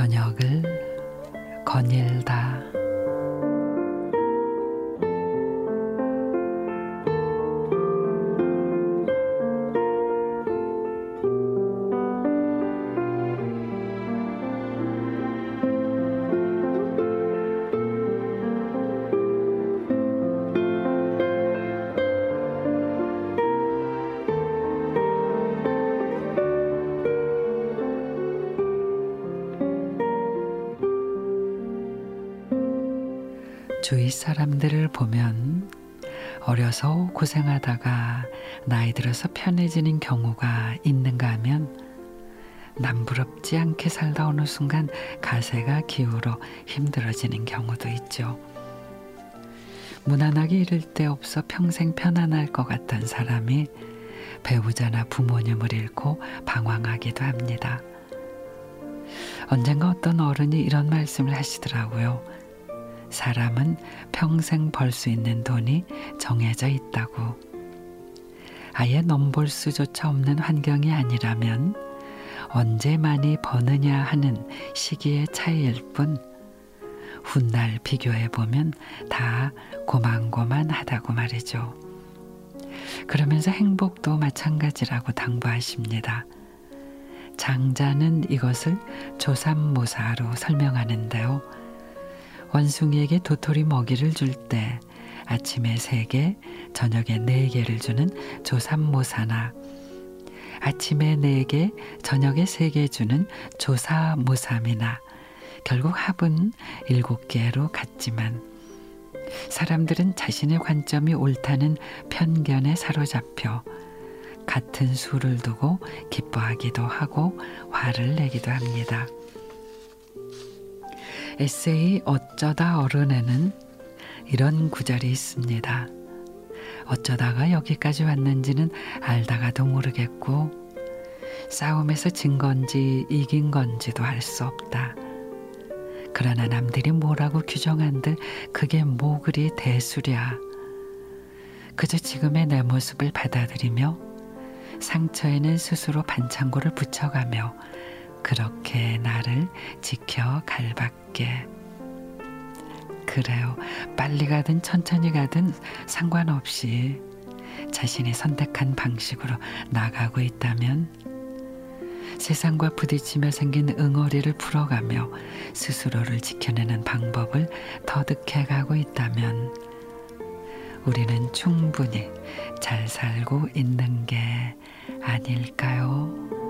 저녁을 거닐다. 주위 사람들을 보면 어려서 고생하다가 나이 들어서 편해지는 경우가 있는가 하면 남부럽지 않게 살다 어느 순간 가세가 기울어 힘들어지는 경우도 있죠. 무난하게 이를 데 없어 평생 편안할 것 같던 사람이 배우자나 부모님을 잃고 방황하기도 합니다. 언젠가 어떤 어른이 이런 말씀을 하시더라고요. 사람은 평생 벌 수 있는 돈이 정해져 있다고. 아예 넘볼 수조차 없는 환경이 아니라면 언제 많이 버느냐 하는 시기의 차이일 뿐 훗날 비교해 보면 다 고만고만하다고 말이죠. 그러면서 행복도 마찬가지라고 당부하십니다. 장자는 이것을 조삼모사로 설명하는데요. 원숭이에게 도토리 먹이를 줄 때 아침에 세 개, 저녁에 네 개를 주는 조삼모사나 아침에 네 개, 저녁에 세 개 주는 조사모삼이나 결국 합은 일곱 개로 같지만 사람들은 자신의 관점이 옳다는 편견에 사로잡혀 같은 수를 두고 기뻐하기도 하고 화를 내기도 합니다. 에세이 어쩌다 어른에는 이런 구절이 있습니다. 어쩌다가 여기까지 왔는지는 알다가도 모르겠고 싸움에서 진 건지 이긴 건지도 알 수 없다. 그러나 남들이 뭐라고 규정한들 그게 뭐 그리 대수랴. 그저 지금의 내 모습을 받아들이며 상처에는 스스로 반창고를 붙여가며 그렇게 나를 지켜 갈 밖에. 그래요. 빨리 가든 천천히 가든 상관없이 자신이 선택한 방식으로 나가고 있다면 세상과 부딪히며 생긴 응어리를 풀어가며 스스로를 지켜내는 방법을 터득해 가고 있다면 우리는 충분히 잘 살고 있는 게 아닐까요?